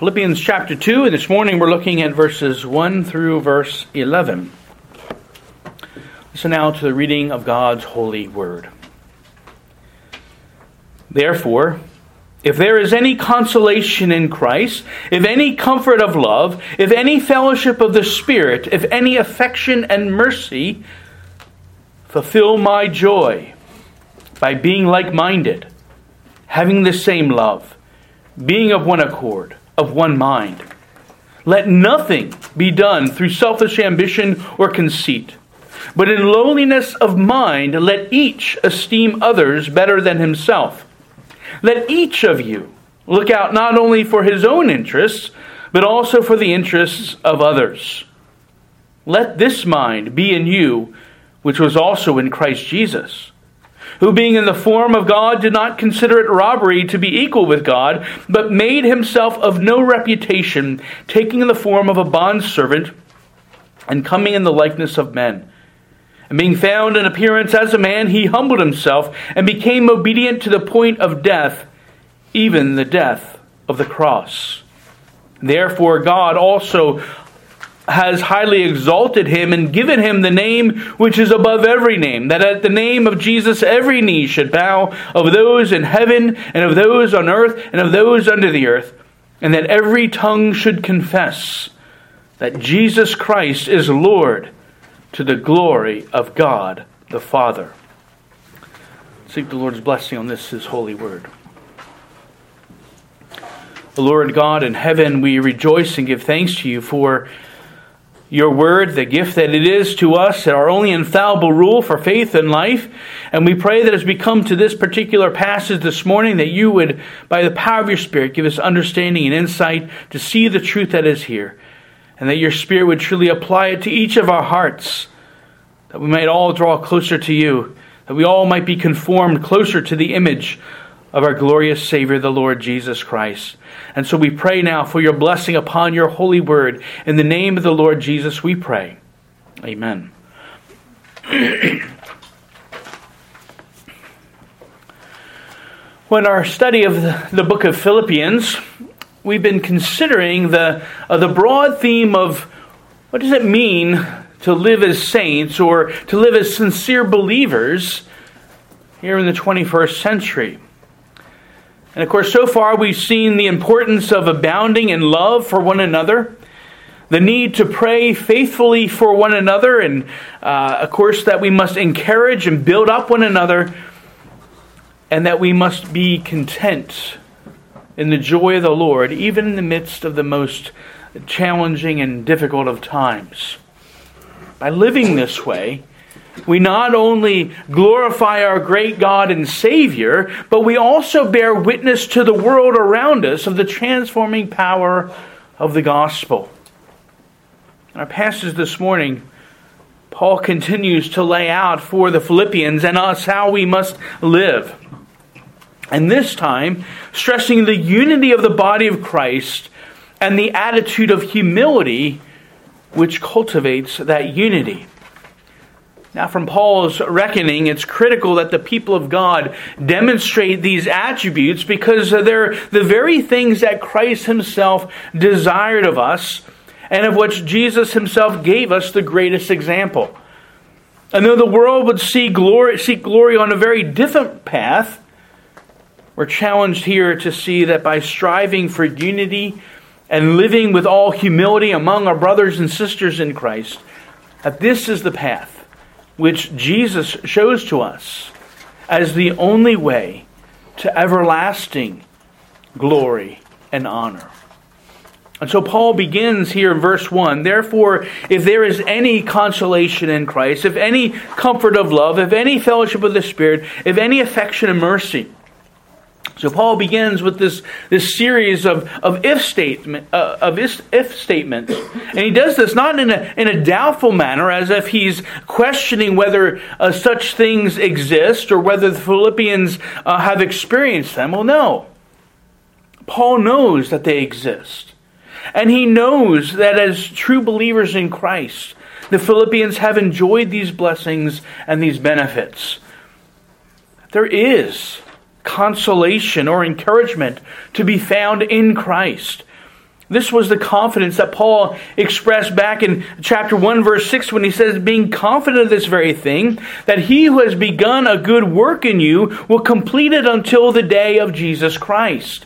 Philippians chapter 2, and this morning we're looking at verses 1 through verse 11. Listen now to the reading of God's holy word. Therefore, if there is any consolation in Christ, if any comfort of love, if any fellowship of the Spirit, if any affection and mercy, fulfill my joy by being like minded, having the same love, being of one accord of one mind. Let nothing be done through selfish ambition or conceit, but in lowliness of mind let each esteem others better than himself. Let each of you look out not only for his own interests, but also for the interests of others. Let this mind be in you, which was also in Christ Jesus who being in the form of God did not consider it robbery to be equal with God, but made himself of no reputation, taking the form of a bondservant and coming in the likeness of men. And being found in appearance as a man, he humbled himself and became obedient to the point of death, even the death of the cross. Therefore, God also has highly exalted him and given him the name which is above every name, that at the name of Jesus every knee should bow of those in heaven and of those on earth and of those under the earth, and that every tongue should confess that Jesus Christ is Lord to the glory of God the Father. Seek the Lord's blessing on this, his holy word. Lord God in heaven, we rejoice and give thanks to you for your word, the gift that it is to us, and our only infallible rule for faith and life. And we pray that as we come to this particular passage this morning, that you would, by the power of your Spirit, give us understanding and insight to see the truth that is here. And that your Spirit would truly apply it to each of our hearts, that we might all draw closer to you, that we all might be conformed closer to the image of our glorious Savior, the Lord Jesus Christ. And so we pray now for your blessing upon your holy word. In the name of the Lord Jesus, we pray. Amen. when our study of the, book of Philippians, we've been considering the, uh, the broad theme of what does it mean to live as saints or to live as sincere believers here in the 21st century. And of course, so far we've seen the importance of abounding in love for one another, the need to pray faithfully for one another, and uh, of course, that we must encourage and build up one another, and that we must be content in the joy of the Lord, even in the midst of the most challenging and difficult of times. By living this way, we not only glorify our great God and Savior, but we also bear witness to the world around us of the transforming power of the gospel. In our passage this morning, Paul continues to lay out for the Philippians and us how we must live. And this time, stressing the unity of the body of Christ and the attitude of humility which cultivates that unity. Now, from Paul's reckoning, it's critical that the people of God demonstrate these attributes because they're the very things that Christ himself desired of us and of which Jesus himself gave us the greatest example. And though the world would see glory, seek glory on a very different path, we're challenged here to see that by striving for unity and living with all humility among our brothers and sisters in Christ, that this is the path which Jesus shows to us as the only way to everlasting glory and honor. And so Paul begins here in verse 1 Therefore, if there is any consolation in Christ, if any comfort of love, if any fellowship of the Spirit, if any affection and mercy, so Paul begins with this, this series of, of if statement uh, of if, if statements, and he does this not in a in a doubtful manner, as if he's questioning whether uh, such things exist or whether the Philippians uh, have experienced them. Well, no. Paul knows that they exist, and he knows that as true believers in Christ, the Philippians have enjoyed these blessings and these benefits. There is consolation or encouragement to be found in Christ. This was the confidence that Paul expressed back in chapter 1, verse 6, when he says, Being confident of this very thing, that he who has begun a good work in you will complete it until the day of Jesus Christ.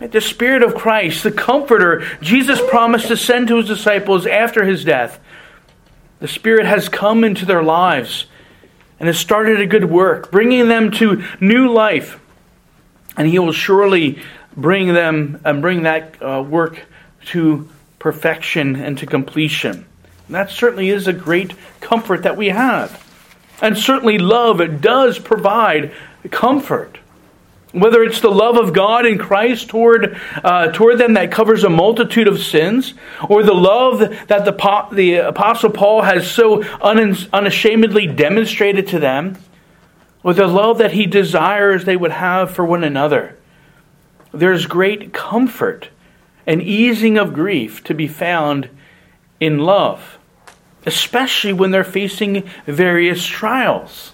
The Spirit of Christ, the Comforter, Jesus promised to send to his disciples after his death. The Spirit has come into their lives and has started a good work, bringing them to new life. And he will surely bring them and bring that uh, work to perfection and to completion. And that certainly is a great comfort that we have. And certainly love does provide comfort. Whether it's the love of God in Christ toward, uh, toward them that covers a multitude of sins, or the love that the, the Apostle Paul has so un, unashamedly demonstrated to them, or the love that he desires they would have for one another there's great comfort and easing of grief to be found in love, especially when they're facing various trials.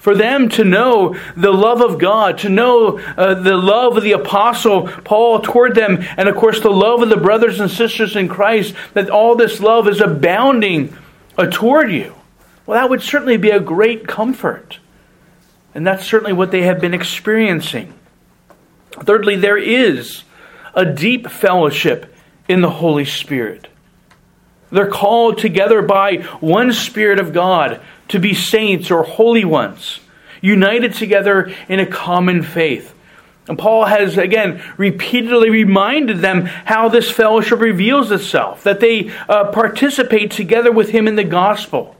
For them to know the love of God, to know uh, the love of the Apostle Paul toward them, and of course the love of the brothers and sisters in Christ, that all this love is abounding uh, toward you. Well, that would certainly be a great comfort. And that's certainly what they have been experiencing. Thirdly, there is a deep fellowship in the Holy Spirit. They're called together by one Spirit of God to be saints or holy ones, united together in a common faith. And Paul has, again, repeatedly reminded them how this fellowship reveals itself, that they uh, participate together with him in the gospel.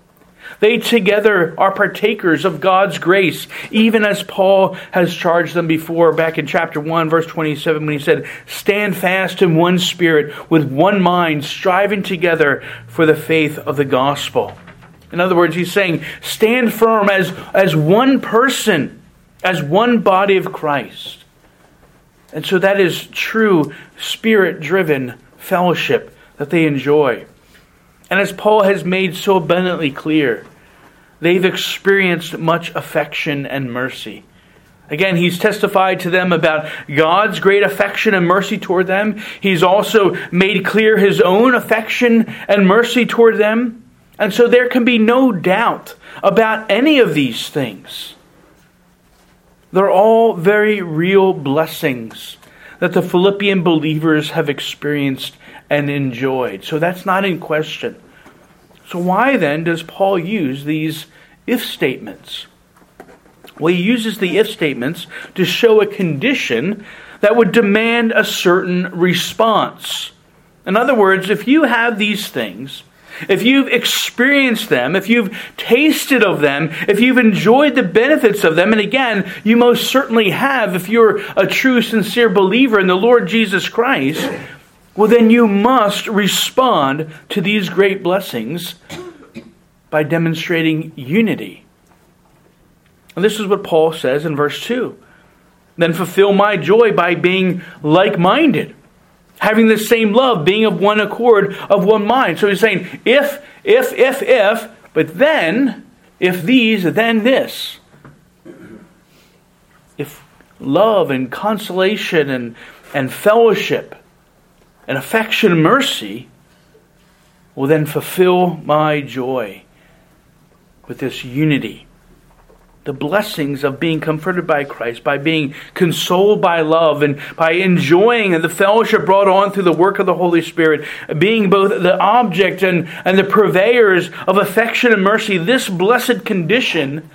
They together are partakers of God's grace, even as Paul has charged them before back in chapter 1, verse 27, when he said, Stand fast in one spirit, with one mind, striving together for the faith of the gospel. In other words, he's saying, Stand firm as, as one person, as one body of Christ. And so that is true spirit driven fellowship that they enjoy. And as Paul has made so abundantly clear, they've experienced much affection and mercy. Again, he's testified to them about God's great affection and mercy toward them. He's also made clear his own affection and mercy toward them. And so there can be no doubt about any of these things. They're all very real blessings that the Philippian believers have experienced and enjoyed. So that's not in question. So, why then does Paul use these if statements? Well, he uses the if statements to show a condition that would demand a certain response. In other words, if you have these things, if you've experienced them, if you've tasted of them, if you've enjoyed the benefits of them, and again, you most certainly have if you're a true, sincere believer in the Lord Jesus Christ, well, then you must respond to these great blessings by demonstrating unity. And this is what Paul says in verse 2. Then fulfill my joy by being like minded, having the same love, being of one accord, of one mind. So he's saying, if, if, if, if, but then, if these, then this. If love and consolation and, and fellowship and affection and mercy will then fulfill my joy with this unity. The blessings of being comforted by Christ, by being consoled by love, and by enjoying the fellowship brought on through the work of the Holy Spirit, being both the object and, and the purveyors of affection and mercy, this blessed condition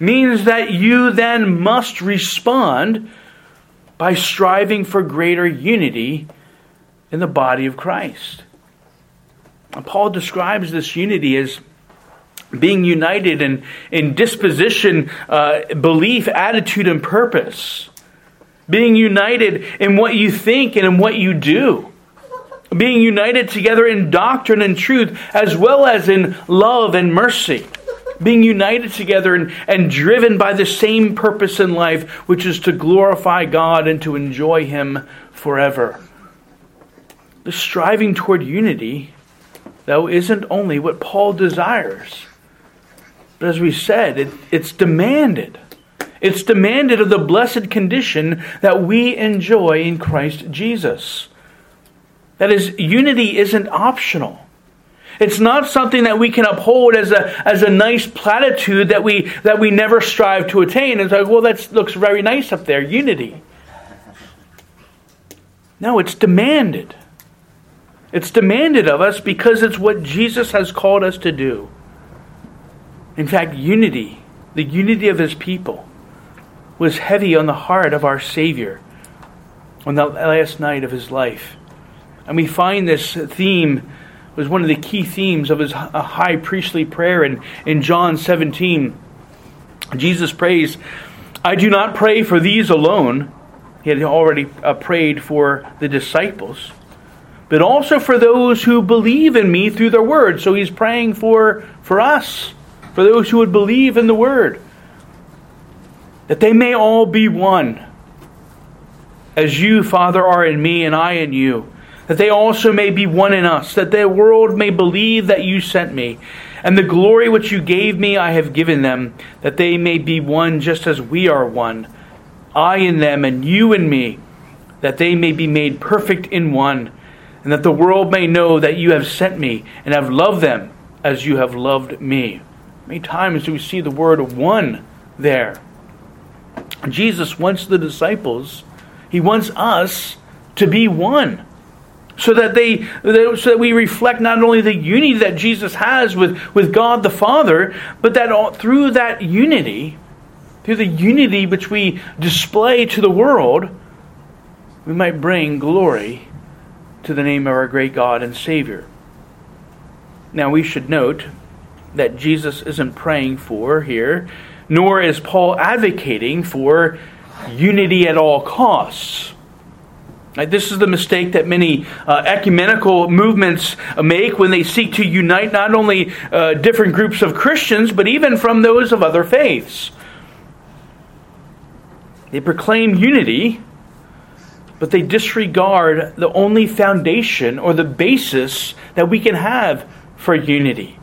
means that you then must respond by striving for greater unity in the body of Christ. And Paul describes this unity as being united in, in disposition, uh, belief, attitude, and purpose. Being united in what you think and in what you do. Being united together in doctrine and truth, as well as in love and mercy. Being united together and, and driven by the same purpose in life, which is to glorify God and to enjoy Him forever. The striving toward unity, though, isn't only what Paul desires, but as we said, it, it's demanded. It's demanded of the blessed condition that we enjoy in Christ Jesus. That is, unity isn't optional. It's not something that we can uphold as a, as a nice platitude that we, that we never strive to attain. It's like, well, that looks very nice up there, unity. No, it's demanded. It's demanded of us because it's what Jesus has called us to do. In fact, unity, the unity of his people, was heavy on the heart of our Savior on the last night of his life. And we find this theme was one of the key themes of his high priestly prayer in, in John 17. Jesus prays, I do not pray for these alone. He had already uh, prayed for the disciples, but also for those who believe in me through their word. So he's praying for, for us, for those who would believe in the word, that they may all be one. As you, Father, are in me and I in you that they also may be one in us, that the world may believe that you sent me. And the glory which you gave me I have given them, that they may be one just as we are one. I in them, and you in me, that they may be made perfect in one, and that the world may know that you have sent me, and have loved them as you have loved me. Many times do we see the word one there. Jesus wants the disciples, he wants us to be one so that they so that we reflect not only the unity that Jesus has with, with God the Father, but that all, through that unity, through the unity which we display to the world, we might bring glory to the name of our great God and Savior. Now we should note that Jesus isn't praying for here, nor is Paul advocating for unity at all costs. This is the mistake that many uh, ecumenical movements make when they seek to unite not only uh, different groups of Christians, but even from those of other faiths. They proclaim unity, but they disregard the only foundation or the basis that we can have for unity.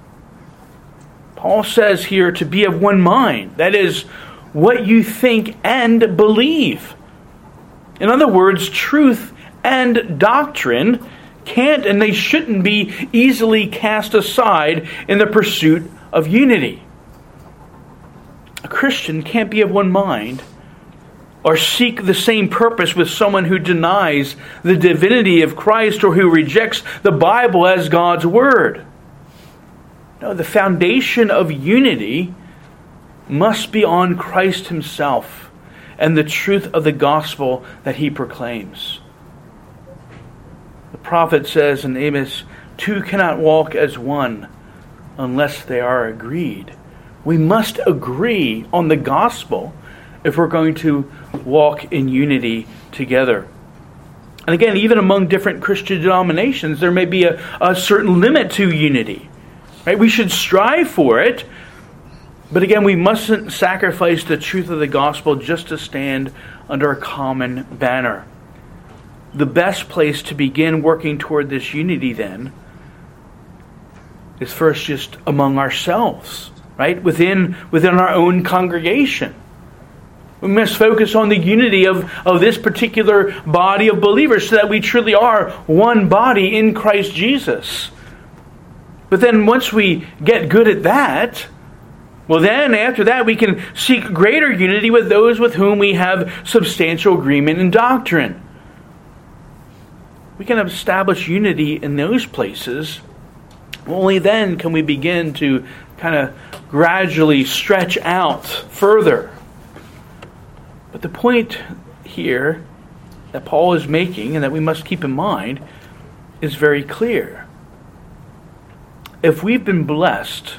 Paul says here to be of one mind. That is, what you think and believe. In other words, truth and doctrine can't and they shouldn't be easily cast aside in the pursuit of unity. A Christian can't be of one mind or seek the same purpose with someone who denies the divinity of Christ or who rejects the Bible as God's Word. No, the foundation of unity must be on Christ Himself and the truth of the gospel that he proclaims. The prophet says in Amos, Two cannot walk as one unless they are agreed. We must agree on the gospel if we're going to walk in unity together. And again, even among different Christian denominations, there may be a, a certain limit to unity. Right? We should strive for it, but again, we mustn't sacrifice the truth of the gospel just to stand under a common banner. The best place to begin working toward this unity, then, is first just among ourselves, right? Within, within our own congregation. We must focus on the unity of, of this particular body of believers so that we truly are one body in Christ Jesus. But then once we get good at that, well, then, after that, we can seek greater unity with those with whom we have substantial agreement in doctrine. We can establish unity in those places. Only then can we begin to kind of gradually stretch out further. But the point here that Paul is making and that we must keep in mind is very clear. If we've been blessed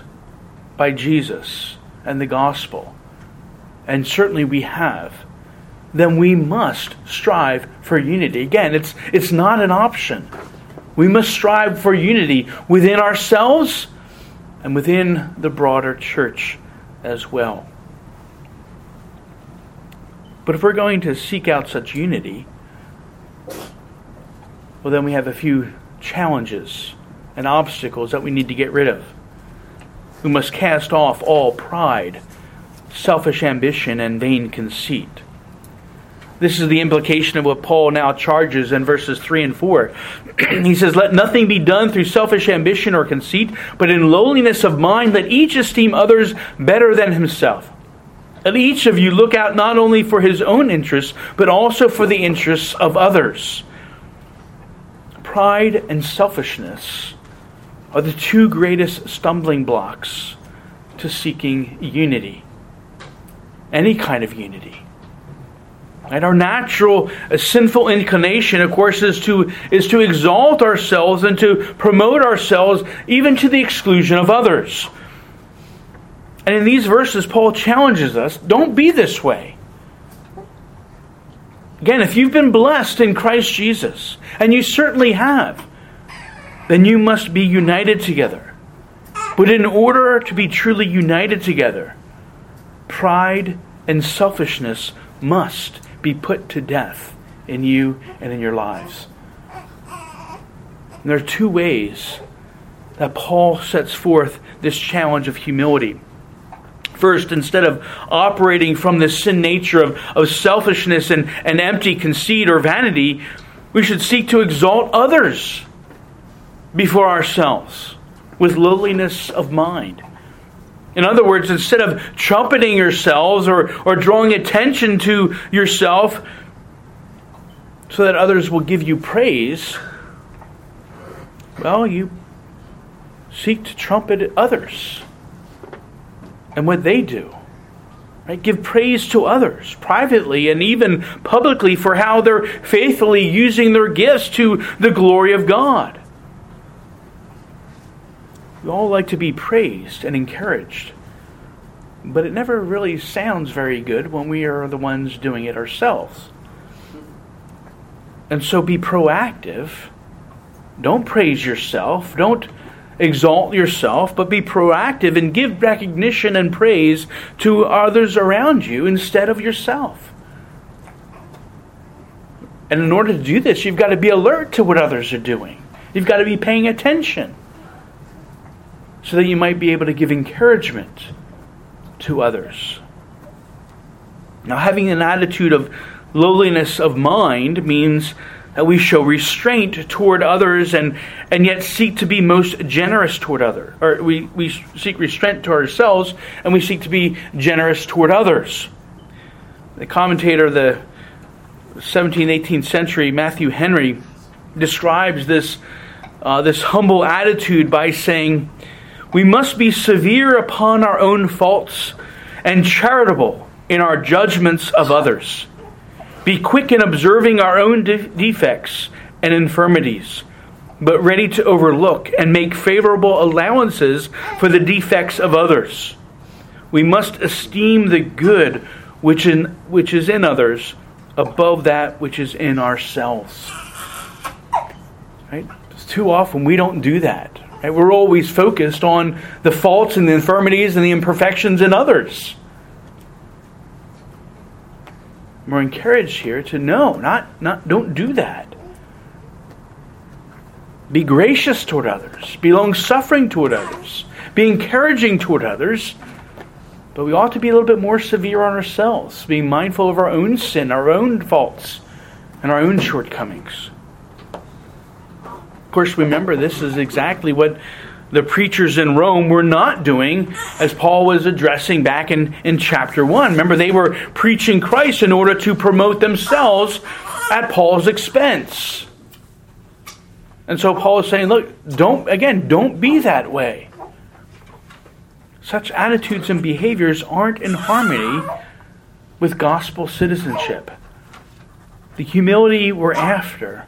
by Jesus and the gospel, and certainly we have, then we must strive for unity. Again, it's, it's not an option. We must strive for unity within ourselves and within the broader church as well. But if we're going to seek out such unity, well, then we have a few challenges and obstacles that we need to get rid of. We must cast off all pride, selfish ambition and vain conceit. This is the implication of what Paul now charges in verses 3 and 4. he says, Let nothing be done through selfish ambition or conceit, but in lowliness of mind let each esteem others better than himself. Let each of you look out not only for his own interests, but also for the interests of others. Pride and selfishness are the two greatest stumbling blocks to seeking unity. Any kind of unity. And Our natural uh, sinful inclination, of course, is to, is to exalt ourselves and to promote ourselves even to the exclusion of others. And in these verses, Paul challenges us don't be this way. Again, if you've been blessed in Christ Jesus, and you certainly have, then you must be united together. But in order to be truly united together, pride and selfishness must be put to death in you and in your lives. And there are two ways that Paul sets forth this challenge of humility. First, instead of operating from the sin nature of, of selfishness and, and empty conceit or vanity, we should seek to exalt others before ourselves with lowliness of mind. In other words, instead of trumpeting yourselves or, or drawing attention to yourself so that others will give you praise, well, you seek to trumpet others and what they do. Right? Give praise to others privately and even publicly for how they're faithfully using their gifts to the glory of God. We all like to be praised and encouraged, but it never really sounds very good when we are the ones doing it ourselves. And so be proactive. Don't praise yourself. Don't exalt yourself, but be proactive and give recognition and praise to others around you instead of yourself. And in order to do this, you've got to be alert to what others are doing. You've got to be paying attention so that you might be able to give encouragement to others. Now, having an attitude of lowliness of mind means we show restraint toward others and, and yet seek to be most generous toward others. Or we, we seek restraint to ourselves and we seek to be generous toward others. The commentator of the 17th, 18th century, Matthew Henry, describes this, uh, this humble attitude by saying, we must be severe upon our own faults and charitable in our judgments of others. Be quick in observing our own de- defects and infirmities, but ready to overlook and make favorable allowances for the defects of others. We must esteem the good which, in, which is in others above that which is in ourselves. Right? Too often we don't do that. Right? We're always focused on the faults and the infirmities and the imperfections in others. We're encouraged here to know, not, not don't do that. Be gracious toward others. Be long suffering toward others. Be encouraging toward others. But we ought to be a little bit more severe on ourselves, being mindful of our own sin, our own faults, and our own shortcomings Of course, remember, this is exactly what the preachers in Rome were not doing as Paul was addressing back in, in chapter 1. Remember, they were preaching Christ in order to promote themselves at Paul's expense. And so Paul is saying, look, don't, again, don't be that way. Such attitudes and behaviors aren't in harmony with gospel citizenship. The humility we're after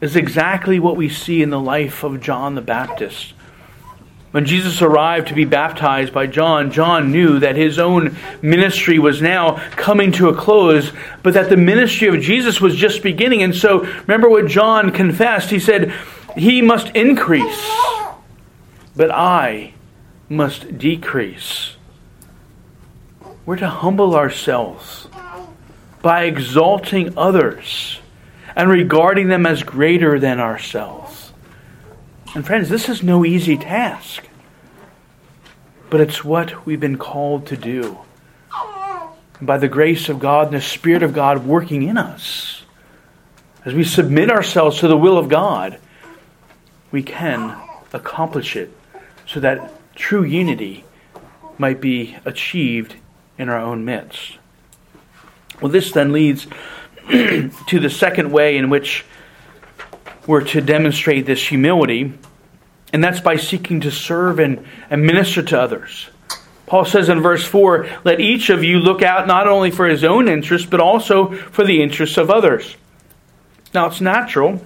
is exactly what we see in the life of John the Baptist. When Jesus arrived to be baptized by John, John knew that his own ministry was now coming to a close, but that the ministry of Jesus was just beginning. And so, remember what John confessed? He said, He must increase, but I must decrease. We're to humble ourselves by exalting others and regarding them as greater than ourselves. And friends, this is no easy task, but it's what we've been called to do by the grace of God and the Spirit of God working in us, as we submit ourselves to the will of God, we can accomplish it so that true unity might be achieved in our own midst. Well, this then leads to the second way in which we're to demonstrate this humility, and that's by seeking to serve and, and minister to others. Paul says in verse 4 Let each of you look out not only for his own interests, but also for the interests of others. Now, it's natural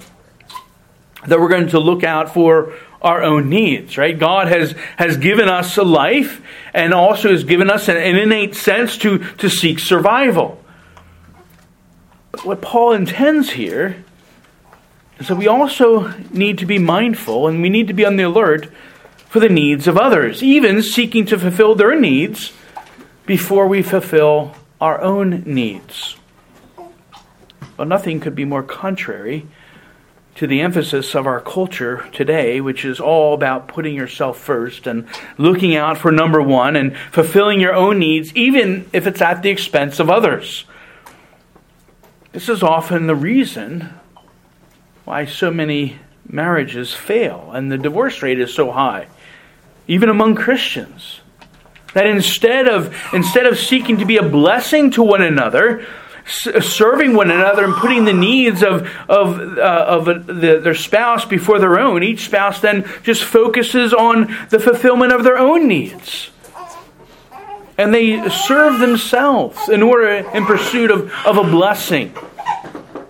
that we're going to look out for our own needs, right? God has, has given us a life and also has given us an, an innate sense to, to seek survival. But what Paul intends here that we also need to be mindful and we need to be on the alert for the needs of others, even seeking to fulfill their needs before we fulfill our own needs. Well, nothing could be more contrary to the emphasis of our culture today, which is all about putting yourself first and looking out for number one and fulfilling your own needs, even if it's at the expense of others. This is often the reason why so many marriages fail and the divorce rate is so high even among Christians. That instead of, instead of seeking to be a blessing to one another, serving one another and putting the needs of, of, uh, of the, their spouse before their own, each spouse then just focuses on the fulfillment of their own needs. And they serve themselves in order, in pursuit of, of a blessing.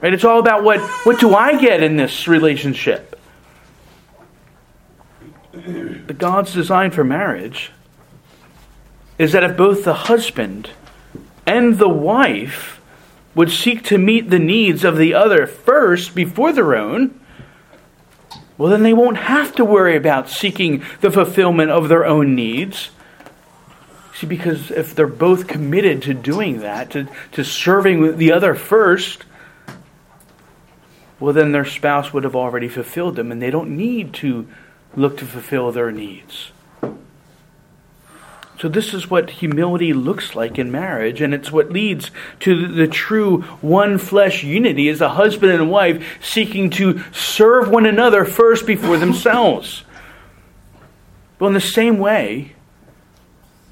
Right? It's all about what, what do I get in this relationship? But God's design for marriage is that if both the husband and the wife would seek to meet the needs of the other first before their own, well, then they won't have to worry about seeking the fulfillment of their own needs. See, because if they're both committed to doing that, to, to serving the other first, well, then their spouse would have already fulfilled them, and they don't need to look to fulfill their needs. So, this is what humility looks like in marriage, and it's what leads to the true one flesh unity as a husband and wife seeking to serve one another first before themselves. Well, in the same way,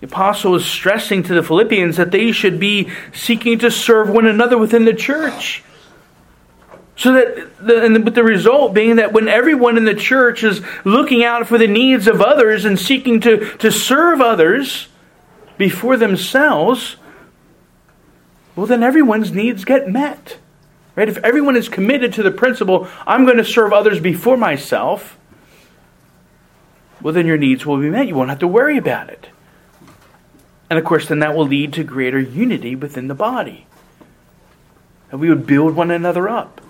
the apostle is stressing to the Philippians that they should be seeking to serve one another within the church. So that, the, and the result being that when everyone in the church is looking out for the needs of others and seeking to, to serve others before themselves, well, then everyone's needs get met. Right? If everyone is committed to the principle, I'm going to serve others before myself, well, then your needs will be met. You won't have to worry about it. And of course, then that will lead to greater unity within the body. And we would build one another up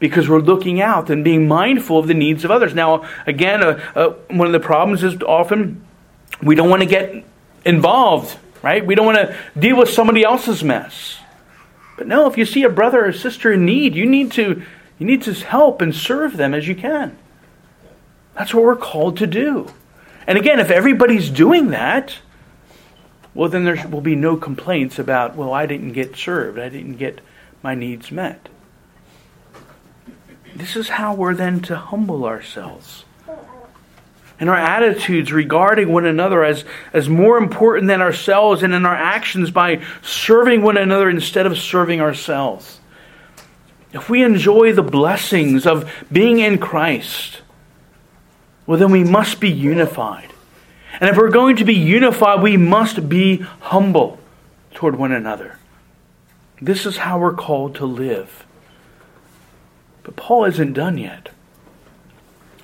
because we're looking out and being mindful of the needs of others. Now, again, uh, uh, one of the problems is often we don't want to get involved, right? We don't want to deal with somebody else's mess. But no, if you see a brother or sister in need, you need to you need to help and serve them as you can. That's what we're called to do. And again, if everybody's doing that, well, then there will be no complaints about, well, I didn't get served, I didn't get my needs met. This is how we're then to humble ourselves. And our attitudes regarding one another as, as more important than ourselves, and in our actions by serving one another instead of serving ourselves. If we enjoy the blessings of being in Christ, well, then we must be unified. And if we're going to be unified, we must be humble toward one another. This is how we're called to live. But Paul isn't done yet.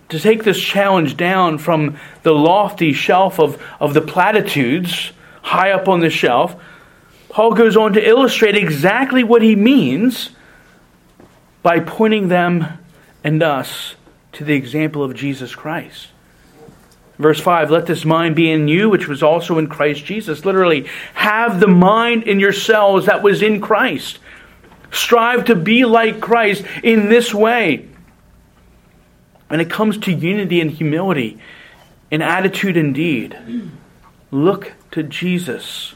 To take this challenge down from the lofty shelf of, of the platitudes high up on the shelf, Paul goes on to illustrate exactly what he means by pointing them and us to the example of Jesus Christ. Verse 5 Let this mind be in you, which was also in Christ Jesus. Literally, have the mind in yourselves that was in Christ. Strive to be like Christ in this way. When it comes to unity and humility, in attitude and deed, look to Jesus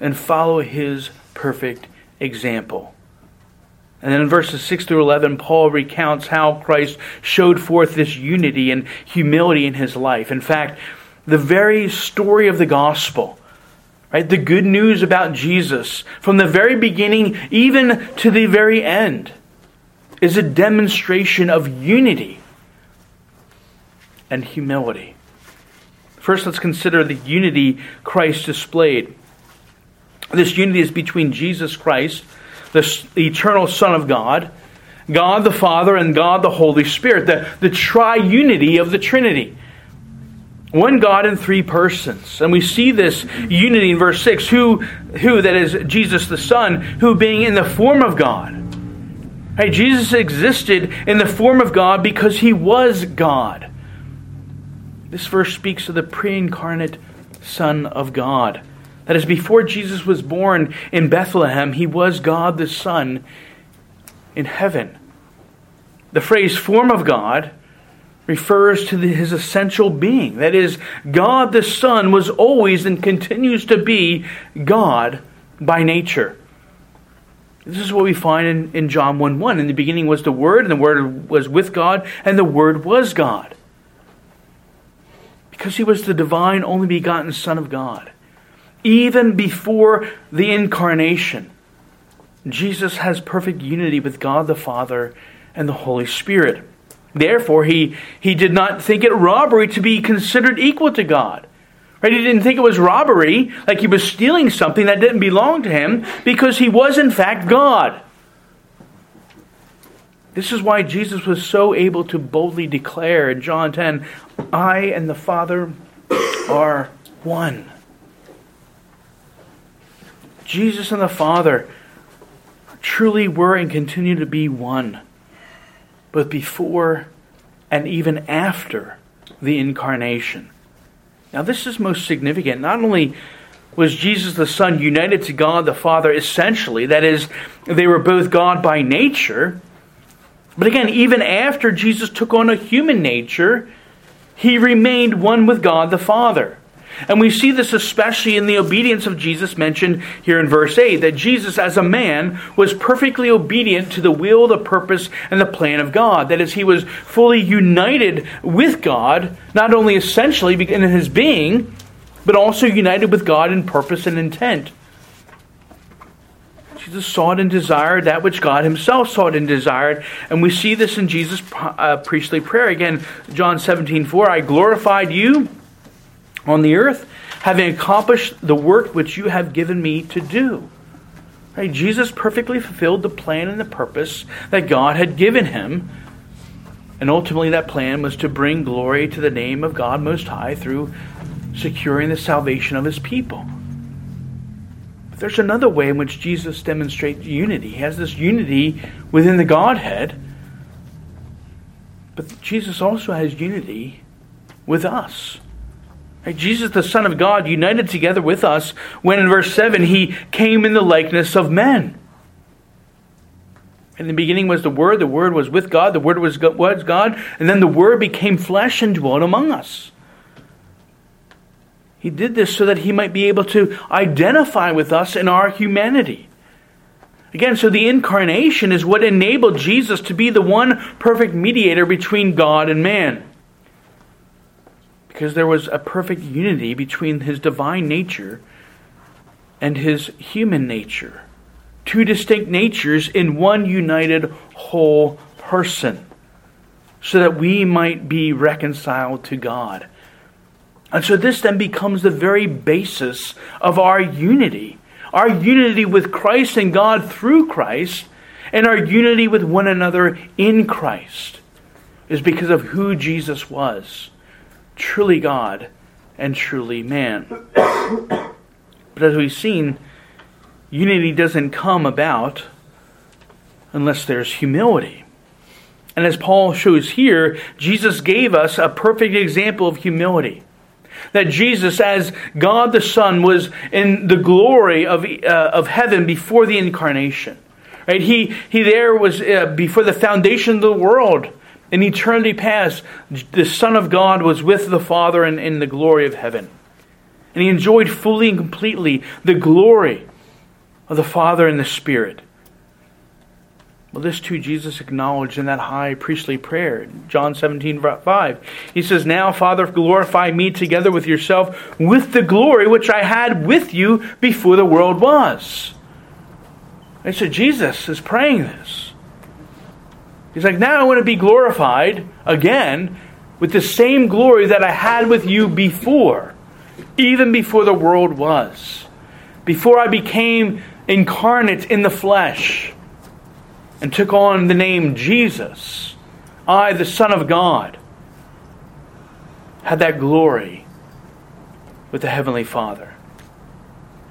and follow his perfect example. And then in verses 6 through 11, Paul recounts how Christ showed forth this unity and humility in his life. In fact, the very story of the gospel, right? The good news about Jesus, from the very beginning even to the very end, is a demonstration of unity and humility. First, let's consider the unity Christ displayed. This unity is between Jesus Christ the eternal Son of God, God the Father, and God the Holy Spirit, the, the triunity of the Trinity. One God in three persons. And we see this unity in verse 6. Who, who that is Jesus the Son, who being in the form of God. Hey, Jesus existed in the form of God because he was God. This verse speaks of the pre incarnate Son of God. That is, before Jesus was born in Bethlehem, he was God the Son in heaven. The phrase form of God refers to the, his essential being. That is, God the Son was always and continues to be God by nature. This is what we find in, in John 1 1. In the beginning was the Word, and the Word was with God, and the Word was God. Because he was the divine, only begotten Son of God even before the incarnation. Jesus has perfect unity with God the Father and the Holy Spirit. Therefore, he, he did not think it robbery to be considered equal to God. Right? He didn't think it was robbery, like he was stealing something that didn't belong to him, because he was, in fact, God. This is why Jesus was so able to boldly declare in John 10 I and the Father are one. Jesus and the Father truly were and continue to be one, both before and even after the incarnation. Now, this is most significant. Not only was Jesus the Son united to God the Father essentially, that is, they were both God by nature, but again, even after Jesus took on a human nature, he remained one with God the Father. And we see this especially in the obedience of Jesus mentioned here in verse 8 that Jesus, as a man, was perfectly obedient to the will, the purpose, and the plan of God. That is, he was fully united with God, not only essentially in his being, but also united with God in purpose and intent. Jesus sought and desired that which God himself sought and desired. And we see this in Jesus' uh, priestly prayer. Again, John 17, 4, I glorified you on the earth, having accomplished the work which you have given me to do. Right? Jesus perfectly fulfilled the plan and the purpose that God had given him. And ultimately, that plan was to bring glory to the name of God Most High through securing the salvation of his people. But there's another way in which Jesus demonstrates unity. He has this unity within the Godhead, but Jesus also has unity with us. Right? Jesus, the Son of God, united together with us when in verse 7 he came in the likeness of men. In the beginning was the Word, the Word was with God, the Word was God, and then the Word became flesh and dwelt among us. He did this so that he might be able to identify with us in our humanity. Again, so the incarnation is what enabled Jesus to be the one perfect mediator between God and man because there was a perfect unity between his divine nature and his human nature. Two distinct natures in one united whole person, so that we might be reconciled to God. And so this then becomes the very basis of our unity. Our unity with Christ and God through Christ, and our unity with one another in Christ, is because of who Jesus was truly God and truly man. but as we've seen, unity doesn't come about unless there's humility. And as Paul shows here, Jesus gave us a perfect example of humility. That Jesus, as God the Son, was in the glory of, uh, of heaven before the incarnation. Right? He, he there was uh, before the foundation of the world in eternity past, the Son of God was with the Father in, in the glory of heaven. And he enjoyed fully and completely the glory of the Father and the Spirit. Well, this too Jesus acknowledged in that high priestly prayer, John 17, 5. He says, Now, Father, glorify me together with yourself with the glory which I had with you before the world was. And so Jesus is praying this. He's like, Now I want to be glorified again with the same glory that I had with you before, even before the world was, before I became incarnate in the flesh and took on the name Jesus, I, the Son of God, had that glory with the Heavenly Father.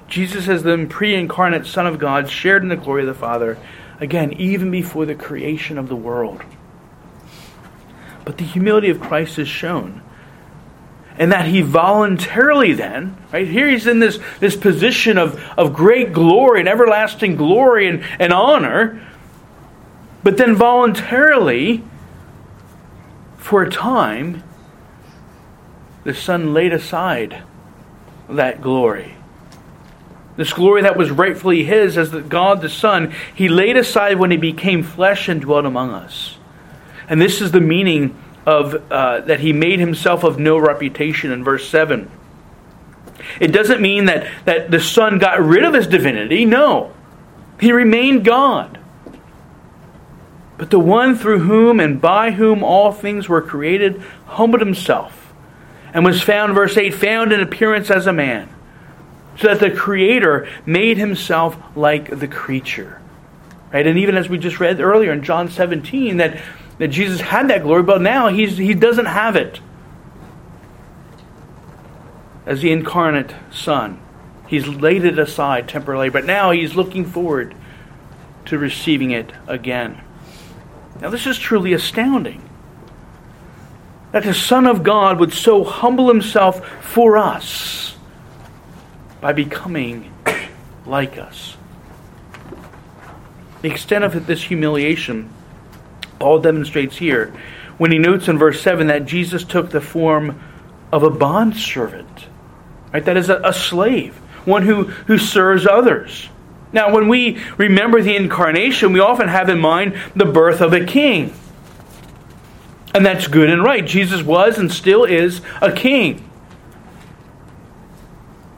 Jesus, as the pre incarnate Son of God, shared in the glory of the Father, again, even before the creation of the world. But the humility of Christ is shown. And that he voluntarily then, right here he's in this, this position of, of great glory and everlasting glory and, and honor, but then voluntarily, for a time, the Son laid aside that glory. This glory that was rightfully his as the God the Son, he laid aside when he became flesh and dwelt among us. And this is the meaning of uh, that he made himself of no reputation in verse 7. It doesn't mean that, that the Son got rid of his divinity. No. He remained God. But the one through whom and by whom all things were created humbled himself and was found, verse 8, found in appearance as a man, so that the Creator made himself like the creature. Right? And even as we just read earlier in John 17, that, that Jesus had that glory, but now he's, he doesn't have it. As the incarnate Son, he's laid it aside temporarily, but now he's looking forward to receiving it again. Now, this is truly astounding. That the Son of God would so humble himself for us by becoming like us. The extent of this humiliation Paul demonstrates here when he notes in verse 7 that Jesus took the form of a bondservant. Right? That is a, a slave, one who, who serves others. Now, when we remember the incarnation, we often have in mind the birth of a king. And that's good and right. Jesus was and still is a king.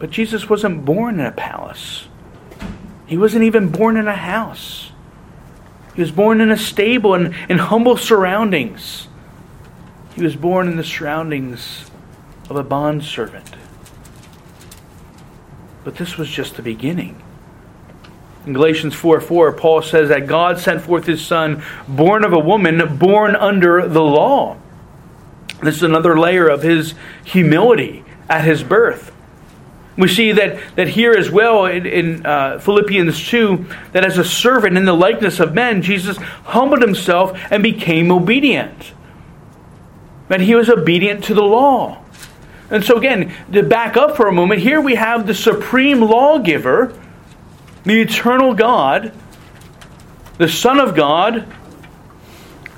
But Jesus wasn't born in a palace, he wasn't even born in a house. He was born in a stable and in humble surroundings. He was born in the surroundings of a bondservant. But this was just the beginning. In Galatians 4 4, Paul says that God sent forth his Son, born of a woman, born under the law. This is another layer of his humility at his birth. We see that, that here as well in, in uh, Philippians 2 that as a servant in the likeness of men, Jesus humbled himself and became obedient. That he was obedient to the law. And so, again, to back up for a moment, here we have the supreme lawgiver the eternal God, the Son of God,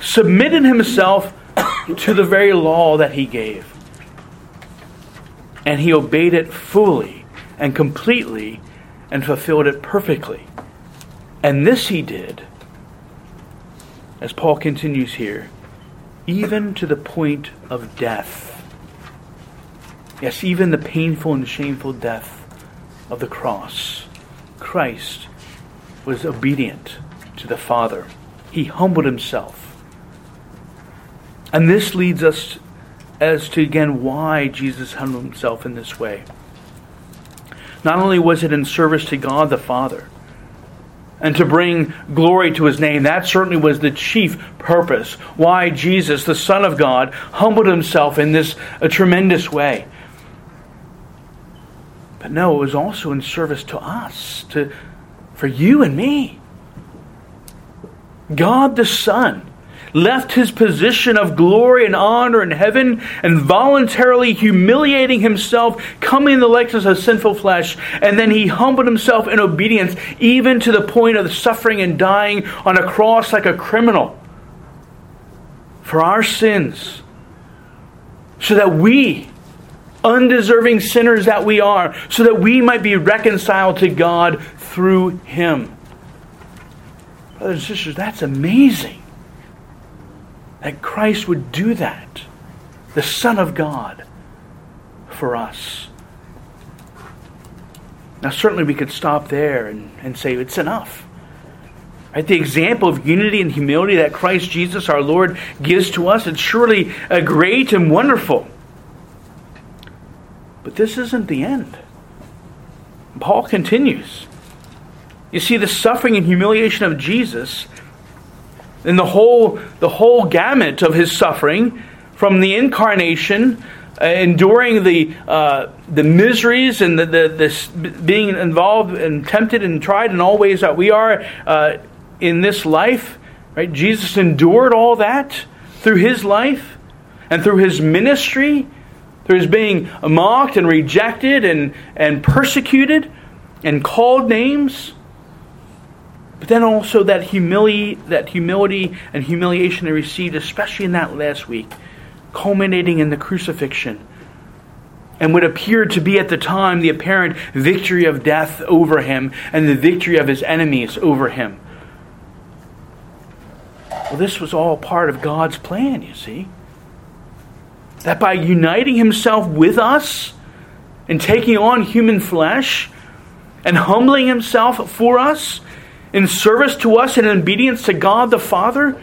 submitted himself to the very law that he gave. And he obeyed it fully and completely and fulfilled it perfectly. And this he did, as Paul continues here, even to the point of death. Yes, even the painful and shameful death of the cross. Christ was obedient to the Father. He humbled himself. And this leads us as to again why Jesus humbled himself in this way. Not only was it in service to God the Father and to bring glory to his name, that certainly was the chief purpose why Jesus, the Son of God, humbled himself in this tremendous way. But no, it was also in service to us, to, for you and me. God the Son left his position of glory and honor in heaven and voluntarily humiliating himself, coming in the likeness of sinful flesh, and then he humbled himself in obedience, even to the point of suffering and dying on a cross like a criminal for our sins, so that we undeserving sinners that we are, so that we might be reconciled to God through him. Brothers and sisters, that's amazing that Christ would do that, the Son of God, for us. Now, certainly we could stop there and, and say it's enough. Right? The example of unity and humility that Christ Jesus our Lord gives to us, it's surely a great and wonderful. But this isn't the end. Paul continues. You see, the suffering and humiliation of Jesus and the whole, the whole gamut of his suffering from the incarnation, uh, enduring the, uh, the miseries and the, the, this being involved and tempted and tried in all ways that we are uh, in this life. Right? Jesus endured all that through his life and through his ministry, through his being mocked and rejected and, and persecuted and called names. But then also that humility, that humility and humiliation they received, especially in that last week, culminating in the crucifixion. And what appeared to be at the time the apparent victory of death over him and the victory of his enemies over him. Well, this was all part of God's plan, you see. That by uniting himself with us and taking on human flesh and humbling himself for us, in service to us and in obedience to God the Father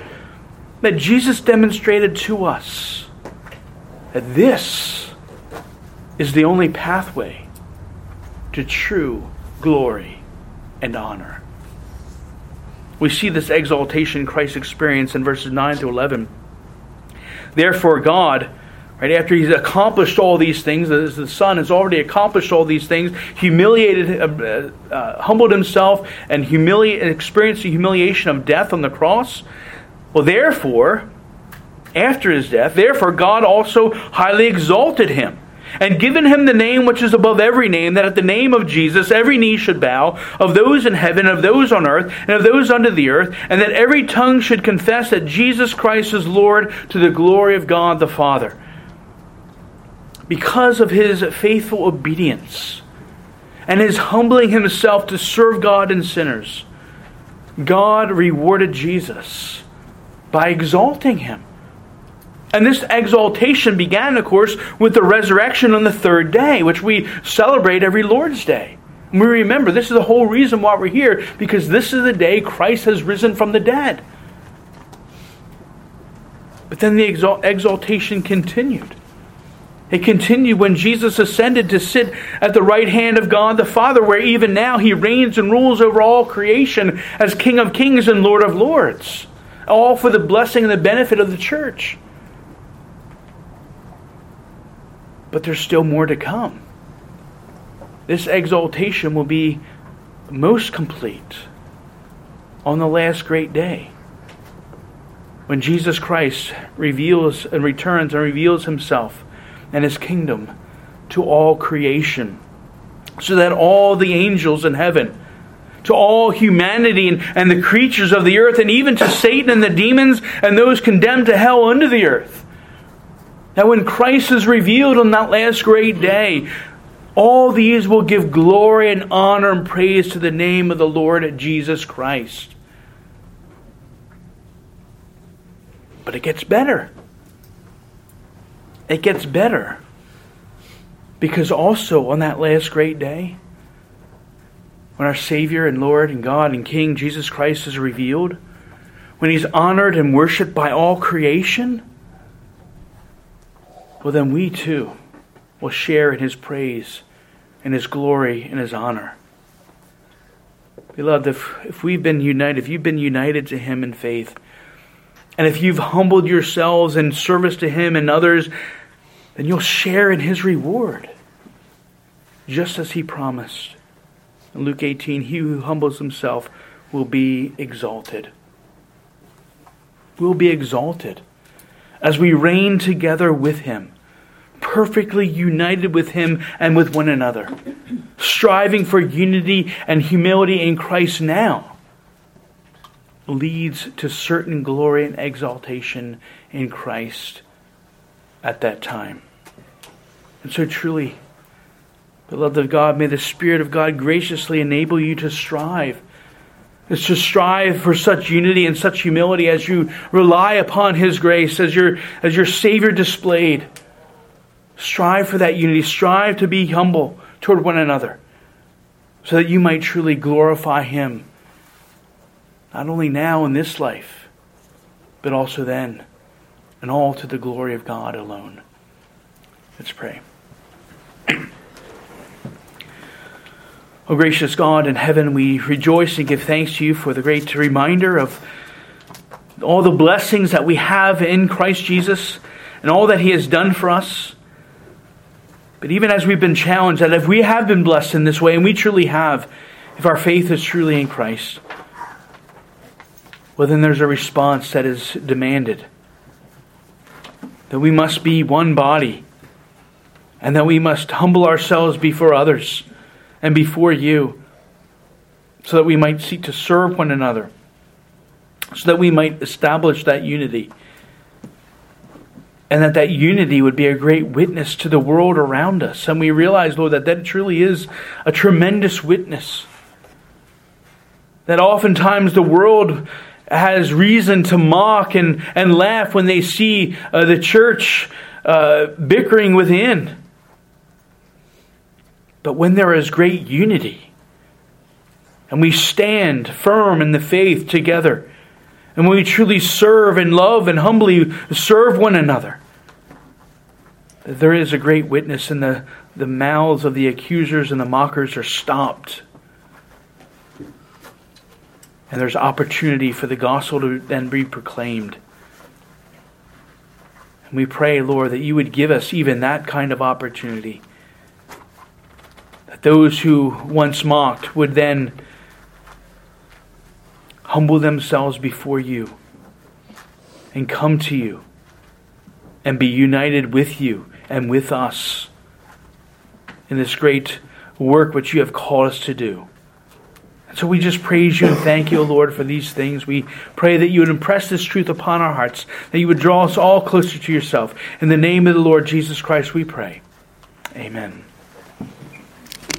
that Jesus demonstrated to us that this is the only pathway to true glory and honor. We see this exaltation Christ experienced in verses 9 to 11. Therefore, God Right after he's accomplished all these things, the Son has already accomplished all these things, humiliated, uh, uh, humbled himself, and humili- experienced the humiliation of death on the cross. Well, therefore, after his death, therefore God also highly exalted him and given him the name which is above every name, that at the name of Jesus every knee should bow, of those in heaven, of those on earth, and of those under the earth, and that every tongue should confess that Jesus Christ is Lord to the glory of God the Father because of his faithful obedience and his humbling himself to serve God and sinners, God rewarded Jesus by exalting him. And this exaltation began, of course, with the resurrection on the third day, which we celebrate every Lord's Day. And we remember this is the whole reason why we're here, because this is the day Christ has risen from the dead. But then the exaltation continued. It continued when Jesus ascended to sit at the right hand of God the Father, where even now he reigns and rules over all creation as King of kings and Lord of lords, all for the blessing and the benefit of the church. But there's still more to come. This exaltation will be most complete on the last great day when Jesus Christ reveals and returns and reveals himself and his kingdom to all creation, so that all the angels in heaven, to all humanity and, and the creatures of the earth, and even to Satan and the demons and those condemned to hell under the earth, that when Christ is revealed on that last great day, all these will give glory and honor and praise to the name of the Lord Jesus Christ. But it gets better it gets better. Because also on that last great day, when our Savior and Lord and God and King Jesus Christ is revealed, when He's honored and worshiped by all creation, well, then we too will share in His praise and His glory and His honor. Beloved, if, if we've been united, if you've been united to Him in faith, and if you've humbled yourselves in service to Him and others, then you'll share in his reward, just as he promised. In Luke 18, he who humbles himself will be exalted. Will be exalted as we reign together with him, perfectly united with him and with one another, striving for unity and humility in Christ now leads to certain glory and exaltation in Christ at that time. And so truly, beloved of God, may the Spirit of God graciously enable you to strive. Is to strive for such unity and such humility as you rely upon His grace, as your, as your Savior displayed. Strive for that unity. Strive to be humble toward one another so that you might truly glorify Him, not only now in this life, but also then, and all to the glory of God alone. Let's pray. O gracious God in heaven, we rejoice and give thanks to you for the great reminder of all the blessings that we have in Christ Jesus and all that He has done for us. But even as we've been challenged, that if we have been blessed in this way, and we truly have, if our faith is truly in Christ, well, then there's a response that is demanded. That we must be one body, and that we must humble ourselves before others and before you, so that we might seek to serve one another, so that we might establish that unity and that that unity would be a great witness to the world around us. And we realize, Lord, that that truly is a tremendous witness. That oftentimes the world has reason to mock and, and laugh when they see uh, the church uh, bickering within. But when there is great unity, and we stand firm in the faith together, and when we truly serve and love and humbly serve one another, there is a great witness, and the, the mouths of the accusers and the mockers are stopped. And there's opportunity for the gospel to then be proclaimed. And we pray, Lord, that you would give us even that kind of opportunity. That those who once mocked would then humble themselves before you and come to you and be united with you and with us in this great work which you have called us to do. And so we just praise you and thank you, Lord, for these things. We pray that you would impress this truth upon our hearts, that you would draw us all closer to yourself. In the name of the Lord Jesus Christ, we pray. Amen.